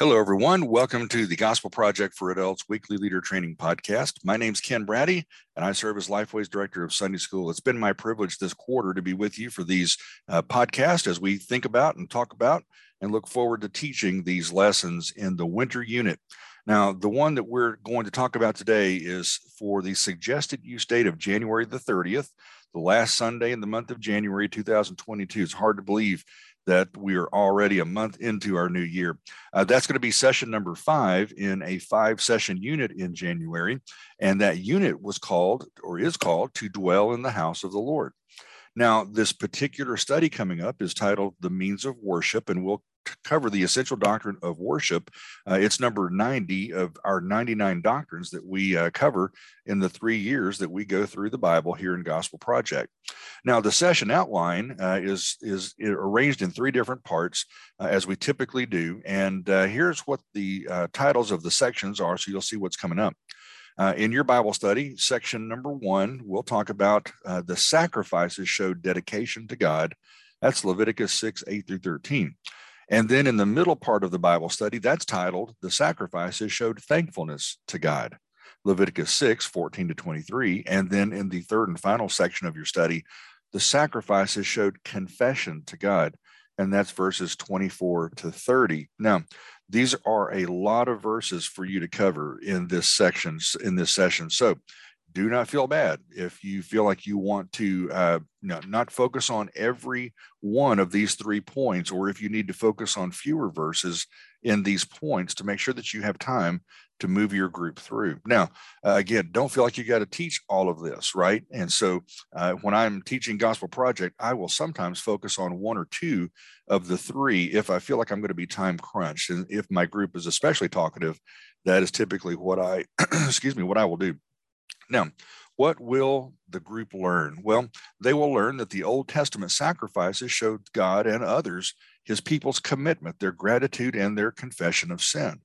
Hello, everyone. Welcome to the Gospel Project for Adults Weekly Leader Training Podcast. My name is Ken Braddy, and I serve as Lifeway's Director of Sunday School. It's been my privilege this quarter to be with you for these uh, podcasts as we think about and talk about and look forward to teaching these lessons in the winter unit. Now, the one that we're going to talk about today is for the suggested use date of January the 30th, the last Sunday in the month of January 2022. It's hard to believe that we are already a month into our new year. Uh, that's going to be session number five in a five session unit in January. And that unit was called or is called To Dwell in the House of the Lord. Now, this particular study coming up is titled The Means of Worship, and we'll cover the essential doctrine of worship. Uh, it's number 90 of our 99 doctrines that we uh, cover in the three years that we go through the Bible here in Gospel Project. Now, the session outline uh, is, is arranged in three different parts, uh, as we typically do. And uh, here's what the uh, titles of the sections are, so you'll see what's coming up. Uh, in your Bible study, section number one, we'll talk about uh, the sacrifices showed dedication to God. That's Leviticus 6, 8 through 13. And then in the middle part of the Bible study, that's titled The Sacrifices Showed Thankfulness to God. Leviticus 6, 14 to 23. And then in the third and final section of your study, the sacrifices showed confession to God. And that's verses 24 to 30. Now, these are a lot of verses for you to cover in this section, in this session. So do not feel bad if you feel like you want to uh, not focus on every one of these three points, or if you need to focus on fewer verses in these points to make sure that you have time to move your group through. Now, uh, again, don't feel like you got to teach all of this, right? And so uh, when I'm teaching Gospel Project, I will sometimes focus on one or two of the three if I feel like I'm going to be time crunched. And if my group is especially talkative, that is typically what I, excuse me, what I will do. Now, what will the group learn? Well, they will learn that the Old Testament sacrifices showed God and others his people's commitment, their gratitude, and their confession of sin.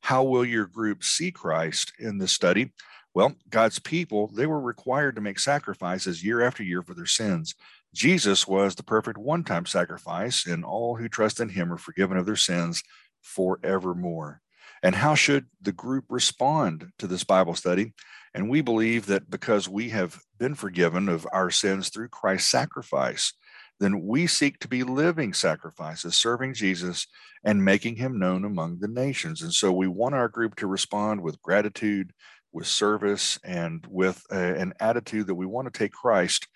How will your group see Christ in this study? Well, God's people, they were required to make sacrifices year after year for their sins. Jesus was the perfect one time sacrifice, and all who trust in him are forgiven of their sins forevermore. And how should the group respond to this Bible study? And we believe that because we have been forgiven of our sins through Christ's sacrifice, then we seek to be living sacrifices, serving Jesus and making him known among the nations. And so we want our group to respond with gratitude, with service, and with a, an attitude that we want to take Christ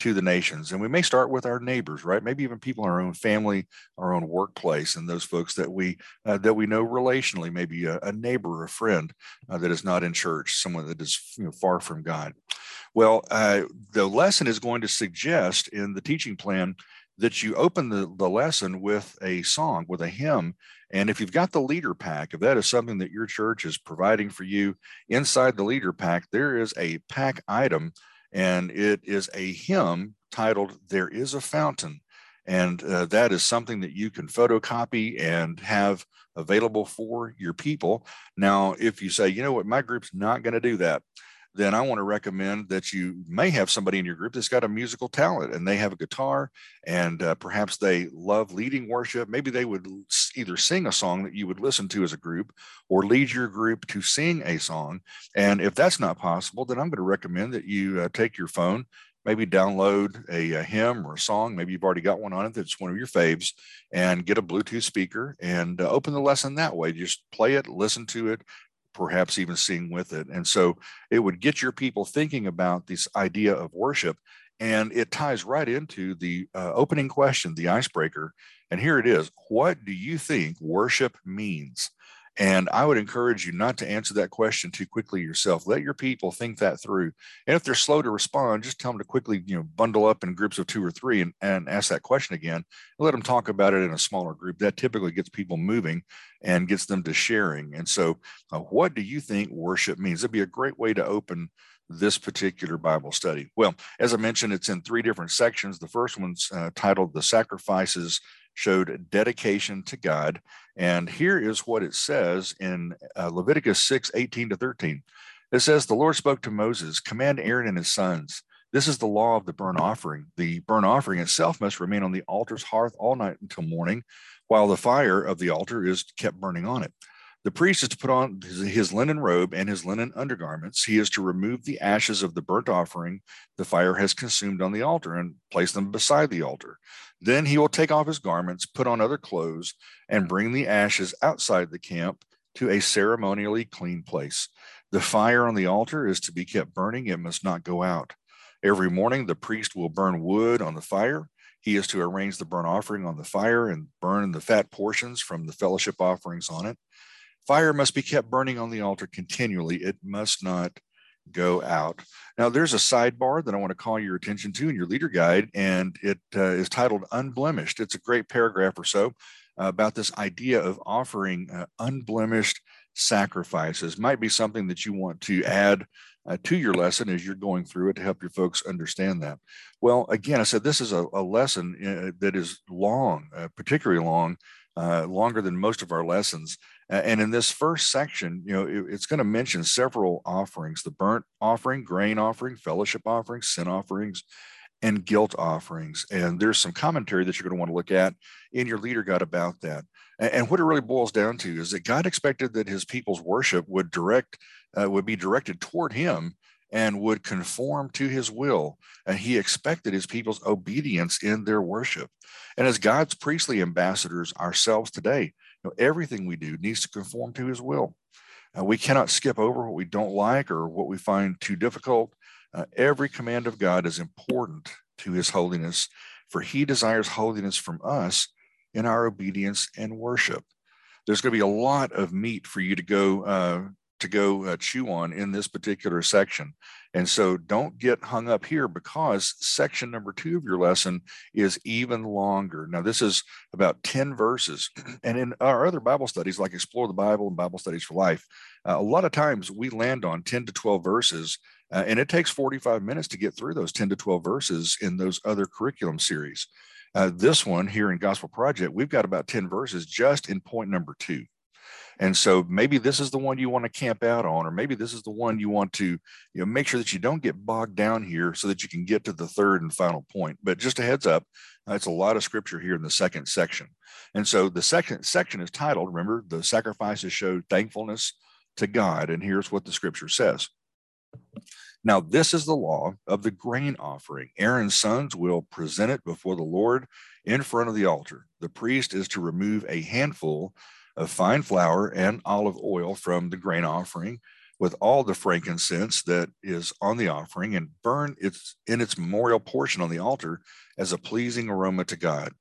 to the nations. And we may start with our neighbors, right? Maybe even people in our own family, our own workplace, and those folks that we uh, that we know relationally, maybe a, a neighbor, a friend uh, that is not in church, someone that is you know, far from God. Well, uh, the lesson is going to suggest in the teaching plan that you open the, the lesson with a song, with a hymn. And if you've got the leader pack, if that is something that your church is providing for you inside the leader pack, there is a pack item and it is a hymn titled There is a Fountain. And uh, that is something that you can photocopy and have available for your people. Now, if you say, you know what, my group's not going to do that, then I want to recommend that you may have somebody in your group that's got a musical talent and they have a guitar and uh, perhaps they love leading worship. Maybe they would either sing a song that you would listen to as a group or lead your group to sing a song. And if that's not possible, then I'm going to recommend that you uh, take your phone, maybe download a, a, hymn or a song. Maybe you've already got one on it that's one of your faves and get a Bluetooth speaker and uh, open the lesson that way. Just play it, listen to it, perhaps even sing with it. And so it would get your people thinking about this idea of worship. And it ties right into the uh, opening question, the icebreaker. And here it is What do you think worship means? And I would encourage you not to answer that question too quickly yourself. Let your people think that through. And if they're slow to respond, just tell them to quickly, you know, bundle up in groups of two or three and, and ask that question again. And let them talk about it in a smaller group. That typically gets people moving and gets them to sharing. And so, uh, what do you think worship means? It'd be a great way to open this particular Bible study. Well, as I mentioned, it's in three different sections. The first one's uh, titled The Sacrifices showed dedication to God. And here is what it says in uh, Leviticus 6 18 to 13. It says, The Lord spoke to Moses, command Aaron and his sons. This is the law of the burnt offering. The burnt offering itself must remain on the altar's hearth all night until morning while the fire of the altar is kept burning on it. The priest is to put on his, linen robe and his linen undergarments. He is to remove the ashes of the burnt offering the fire has consumed on the altar and place them beside the altar. Then he will take off his garments, put on other clothes, and bring the ashes outside the camp to a ceremonially clean place. The fire on the altar is to be kept burning, it must not go out. Every morning, the priest will burn wood on the fire. He is to arrange the burnt offering on the fire and burn the fat portions from the fellowship offerings on it. Fire must be kept burning on the altar continually. It must not go out. Now, there's a sidebar that I want to call your attention to in your leader guide, and it uh, is titled Unblemished. It's a great paragraph or so uh, about this idea of offering uh, unblemished sacrifices. Might be something that you want to add uh, to your lesson as you're going through it to help your folks understand that. Well, again, I said this is a, a lesson uh, that is long, uh, particularly long, longer than most of our lessons. And in this first section, you know, it, it's going to mention several offerings: the burnt offering, grain offering, fellowship offerings, sin offerings, and guilt offerings. And there's some commentary that you're going to want to look at in your leader guide about that. And, and what it really boils down to is that God expected that His people's worship would direct, uh, would be directed toward Him and would conform to his will. And he expected his people's obedience in their worship. And as God's priestly ambassadors ourselves today, know, everything we do needs to conform to his will. Uh, we cannot skip over what we don't like or what we find too difficult. Uh, every command of God is important to his holiness, for he desires holiness from us in our obedience and worship. There's going to be a lot of meat for you to go uh, to go uh, chew on in this particular section. And so don't get hung up here because section number two of your lesson is even longer. Now, this is about 10 verses. And in our other Bible studies, like Explore the Bible and Bible Studies for Life, uh, a lot of times we land on 10 to 12 verses. Uh, and it takes 45 minutes to get through those 10 to 12 verses in those other curriculum series. Uh, this one here in Gospel Project, we've got about 10 verses just in point number two. And so maybe this is the one you want to camp out on, or maybe this is the one you want to, you know, make sure that you don't get bogged down here so that you can get to the third and final point. But just a heads up, it's a lot of scripture here in the second section. And so the second section is titled, remember, the sacrifices showed thankfulness to God. And here's what the scripture says. Now, this is the law of the grain offering. Aaron's sons will present it before the Lord in front of the altar. The priest is to remove a handful of fine flour and olive oil from the grain offering with all the frankincense that is on the offering and burn its in its memorial portion on the altar as a pleasing aroma to God.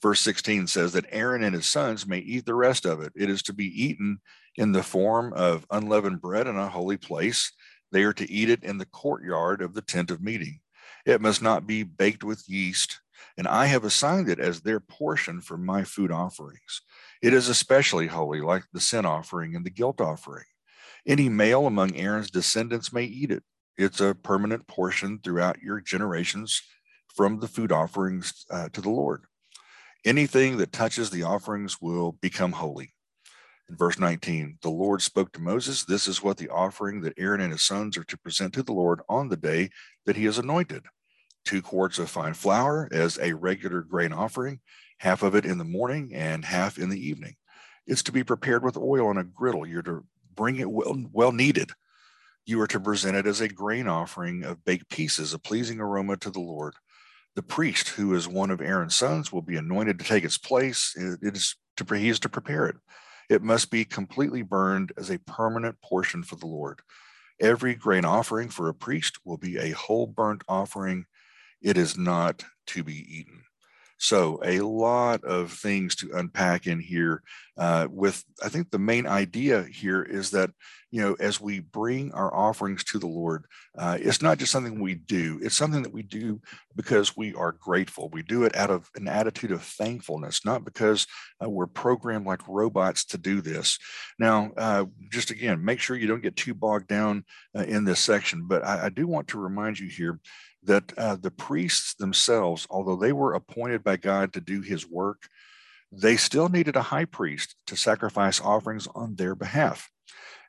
Verse 16 says that Aaron and his sons may eat the rest of it. It is to be eaten in the form of unleavened bread in a holy place. They are to eat it in the courtyard of the tent of meeting. It must not be baked with yeast, and I have assigned it as their portion for my food offerings. It is especially holy, like the sin offering and the guilt offering. Any male among Aaron's descendants may eat it. It's a permanent portion throughout your generations from the food offerings uh, to the Lord. Anything that touches the offerings will become holy. In verse 19, the Lord spoke to Moses, This is what the offering that Aaron and his sons are to present to the Lord on the day that he is anointed two quarts of fine flour as a regular grain offering, half of it in the morning and half in the evening. It's to be prepared with oil on a griddle. You're to bring it well, well kneaded. You are to present it as a grain offering of baked pieces, a pleasing aroma to the Lord. The priest, who is one of Aaron's sons, will be anointed to take its place. It is to he is to prepare it. It must be completely burned as a permanent portion for the Lord. Every grain offering for a priest will be a whole burnt offering. It is not to be eaten. So a lot of things to unpack in here. Uh, with I think the main idea here is that you know as we bring our offerings to the Lord, uh, it's not just something we do. It's something that we do because we are grateful. We do it out of an attitude of thankfulness, not because uh, we're programmed like robots to do this. Now, uh, just again, make sure you don't get too bogged down uh, in this section. But I, I do want to remind you here that uh, the priests themselves, although they were appointed by God to do his work, they still needed a high priest to sacrifice offerings on their behalf.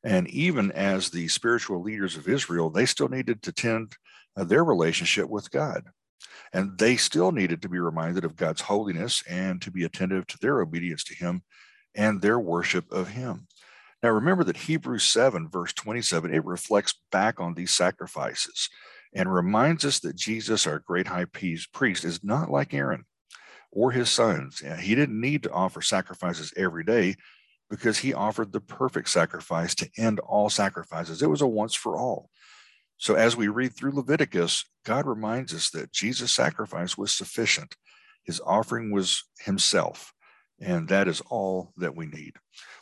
And even as the spiritual leaders of Israel, they still needed to tend uh, their relationship with God. And they still needed to be reminded of God's holiness and to be attentive to their obedience to Him and their worship of Him. Now, remember that Hebrews 7, verse 27, it reflects back on these sacrifices and reminds us that Jesus, our great high priest, is not like Aaron or his sons. He didn't need to offer sacrifices every day because he offered the perfect sacrifice to end all sacrifices. It was a once for all. So as we read through Leviticus, God reminds us that Jesus' sacrifice was sufficient. His offering was himself, and that is all that we need.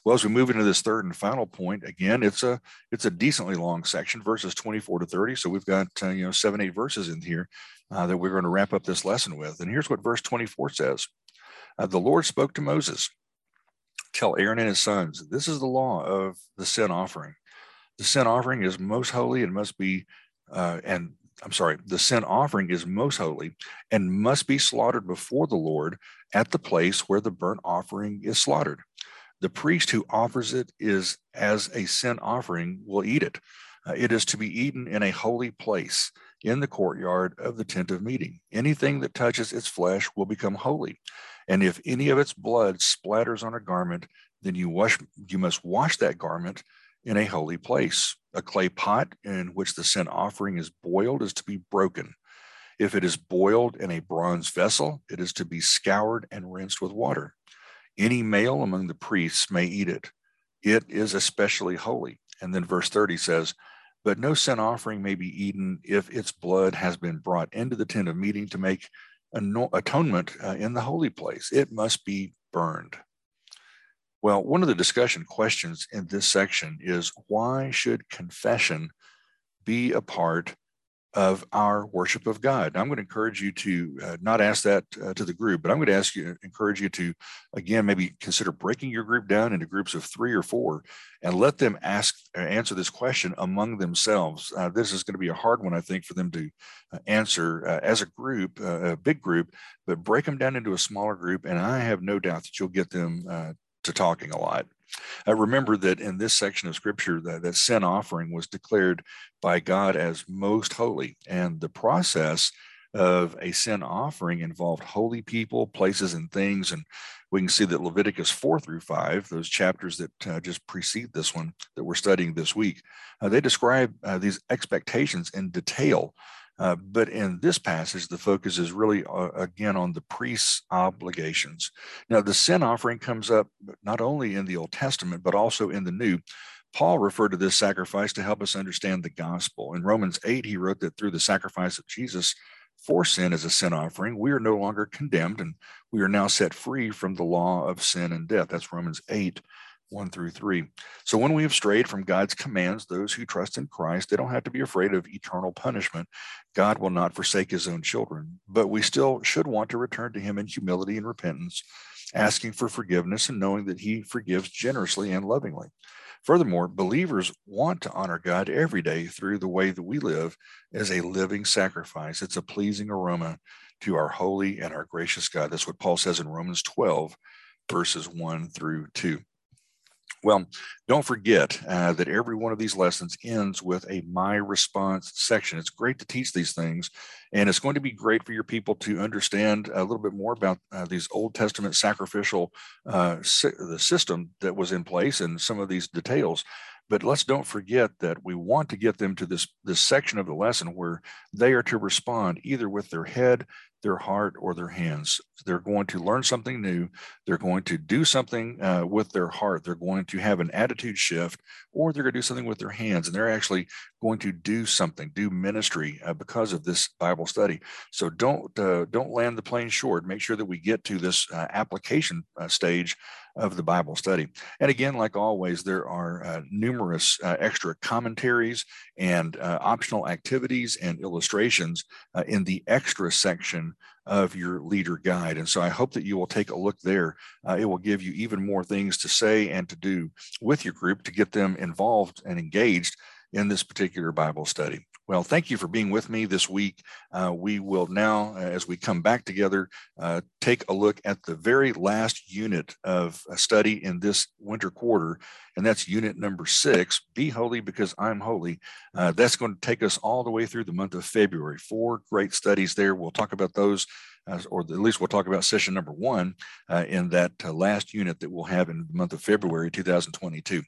Well, as we move into this third and final point, again, it's a it's a decently long section, verses 24 to 30. So we've got uh, you know seven, eight verses in here uh, that we're going to wrap up this lesson with. And here's what verse 24 says: uh, The Lord spoke to Moses, "Tell Aaron and his sons, this is the law of the sin offering. The sin offering is most holy and must be, uh, and I'm sorry, the sin offering is most holy and must be slaughtered before the Lord at the place where the burnt offering is slaughtered." The priest who offers it is as a sin offering will eat it. Uh, it is to be eaten in a holy place in the courtyard of the tent of meeting. Anything that touches its flesh will become holy. And if any of its blood splatters on a garment, then you wash you must wash that garment in a holy place. A clay pot in which the sin offering is boiled is to be broken. If it is boiled in a bronze vessel, it is to be scoured and rinsed with water. Any male among the priests may eat it. It is especially holy. And then verse 30 says, But no sin offering may be eaten if its blood has been brought into the tent of meeting to make atonement uh, in the holy place. It must be burned. Well, one of the discussion questions in this section is why should confession be a part of our worship of God. I'm going to encourage you to uh, not ask that uh, to the group, but I'm going to ask you, encourage you to, again, maybe consider breaking your group down into groups of three or four, and let them ask uh, answer this question among themselves. Uh, this is going to be a hard one, I think, for them to uh, answer uh, as a group, a big group, but break them down into a smaller group, and I have no doubt that you'll get them to talking a lot. Uh, remember that in this section of scripture, that, that sin offering was declared by God as most holy. And the process of a sin offering involved holy people, places, and things. And we can see that Leviticus 4 through 5, those chapters that uh, just precede this one that we're studying this week, uh, they describe uh, these expectations in detail uh, but in this passage, the focus is really, uh, again, on the priest's obligations. Now, the sin offering comes up not only in the Old Testament, but also in the New. Paul referred to this sacrifice to help us understand the gospel. In Romans 8, he wrote that through the sacrifice of Jesus for sin as a sin offering, we are no longer condemned and we are now set free from the law of sin and death. That's Romans 8, 1 through 3. So when we have strayed from God's commands, those who trust in Christ, they don't have to be afraid of eternal punishment. God will not forsake his own children, but we still should want to return to him in humility and repentance, asking for forgiveness and knowing that he forgives generously and lovingly. Furthermore, believers want to honor God every day through the way that we live as a living sacrifice. It's a pleasing aroma to our holy and our gracious God. That's what Paul says in Romans 12, verses 1 through 2. Well, don't forget uh, that every one of these lessons ends with a My Response section. It's great to teach these things, and it's going to be great for your people to understand a little bit more about uh, these Old Testament sacrificial uh, si- the system that was in place and some of these details. But let's don't forget that we want to get them to this this section of the lesson where they are to respond either with their head, their heart or their hands. They're going to learn something new. They're going to do something uh, with their heart. They're going to have an attitude shift, or they're going to do something with their hands. And they're actually going to do something, do ministry uh, because of this Bible study. So don't uh, don't land the plane short. Make sure that we get to this uh, application uh, stage of the Bible study. And again, like always, there are uh, numerous extra commentaries and optional activities and illustrations in the extra section of your leader guide. And so I hope that you will take a look there. Uh, it will give you even more things to say and to do with your group to get them involved and engaged in this particular Bible study. Well, thank you for being with me this week. Uh, we will now, uh, as we come back together, uh, take a look at the very last unit of a study in this winter quarter, and that's unit number six Be Holy Because I'm Holy. Uh, that's going to take us all the way through the month of February. Four great studies there. We'll talk about those or at least we'll talk about session number one uh, in that uh, last unit that we'll have in the month of February 2022.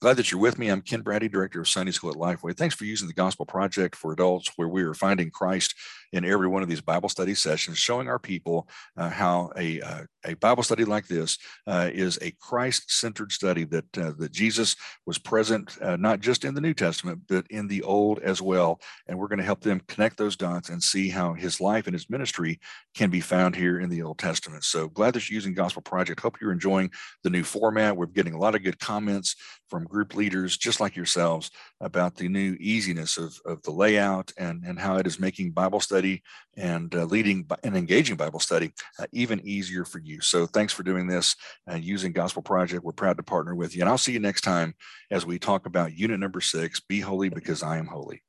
Glad that you're with me. I'm Ken Braddy, Director of Sunday School at Lifeway. Thanks for using the Gospel Project for Adults, where we are finding Christ in every one of these Bible study sessions, showing our people uh, how a, uh, a Bible study like this uh, is a Christ-centered study that uh, that Jesus was present uh, not just in the New Testament but in the Old as well, and we're going to help them connect those dots and see how His life and His ministry can be found here in the Old Testament. So glad that you're using Gospel Project. Hope you're enjoying the new format. We're getting a lot of good comments from group leaders just like yourselves about the new easiness of, of the layout and, and how it is making Bible study and uh, leading and engaging Bible study uh, even easier for you. So thanks for doing this and using Gospel Project. We're proud to partner with you. And I'll see you next time as we talk about unit number six Be Holy because I am holy.